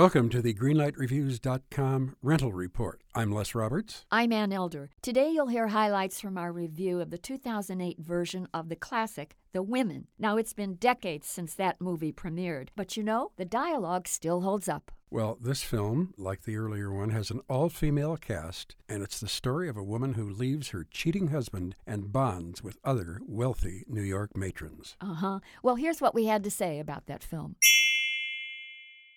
Welcome to the GreenlightReviews.com rental report. I'm Les Roberts. I'm Ann Elder. Today you'll hear highlights from our review of the 2008 version of the classic, The Women. Now, it's been decades since that movie premiered, but you know, the dialogue still holds up. Well, this film, like the earlier one, has an all female cast, and it's the story of a woman who leaves her cheating husband and bonds with other wealthy New York matrons. Uh huh. Well, here's what we had to say about that film.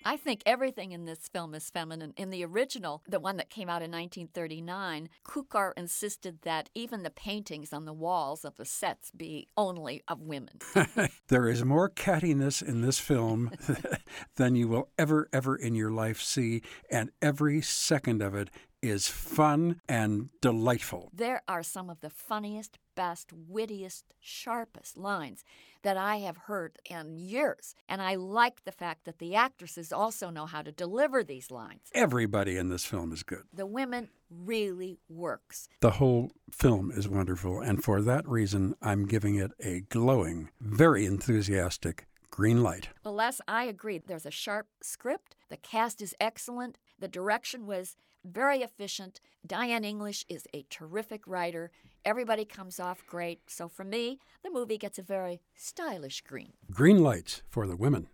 I think everything in this film is feminine. In the original, the one that came out in 1939, Cukor insisted that even the paintings on the walls of the sets be only of women. there is more cattiness in this film than you will ever, ever in your life see, and every second of it is fun and delightful. There are some of the funniest, best, wittiest, sharpest lines that I have heard in years. And I like the fact that the actresses also know how to deliver these lines. Everybody in this film is good. The women really works. The whole film is wonderful. And for that reason, I'm giving it a glowing, very enthusiastic green light. Well, Les, I agree. There's a sharp script. The cast is excellent. The direction was very efficient. Diane English is a terrific writer. Everybody comes off great. So for me, the movie gets a very stylish green. Green lights for the women.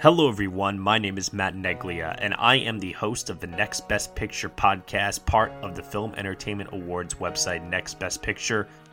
Hello, everyone. My name is Matt Neglia, and I am the host of the Next Best Picture podcast, part of the Film Entertainment Awards website, Next Best Picture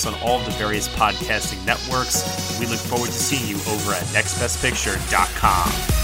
us on all of the various podcasting networks. We look forward to seeing you over at nextbestpicture.com.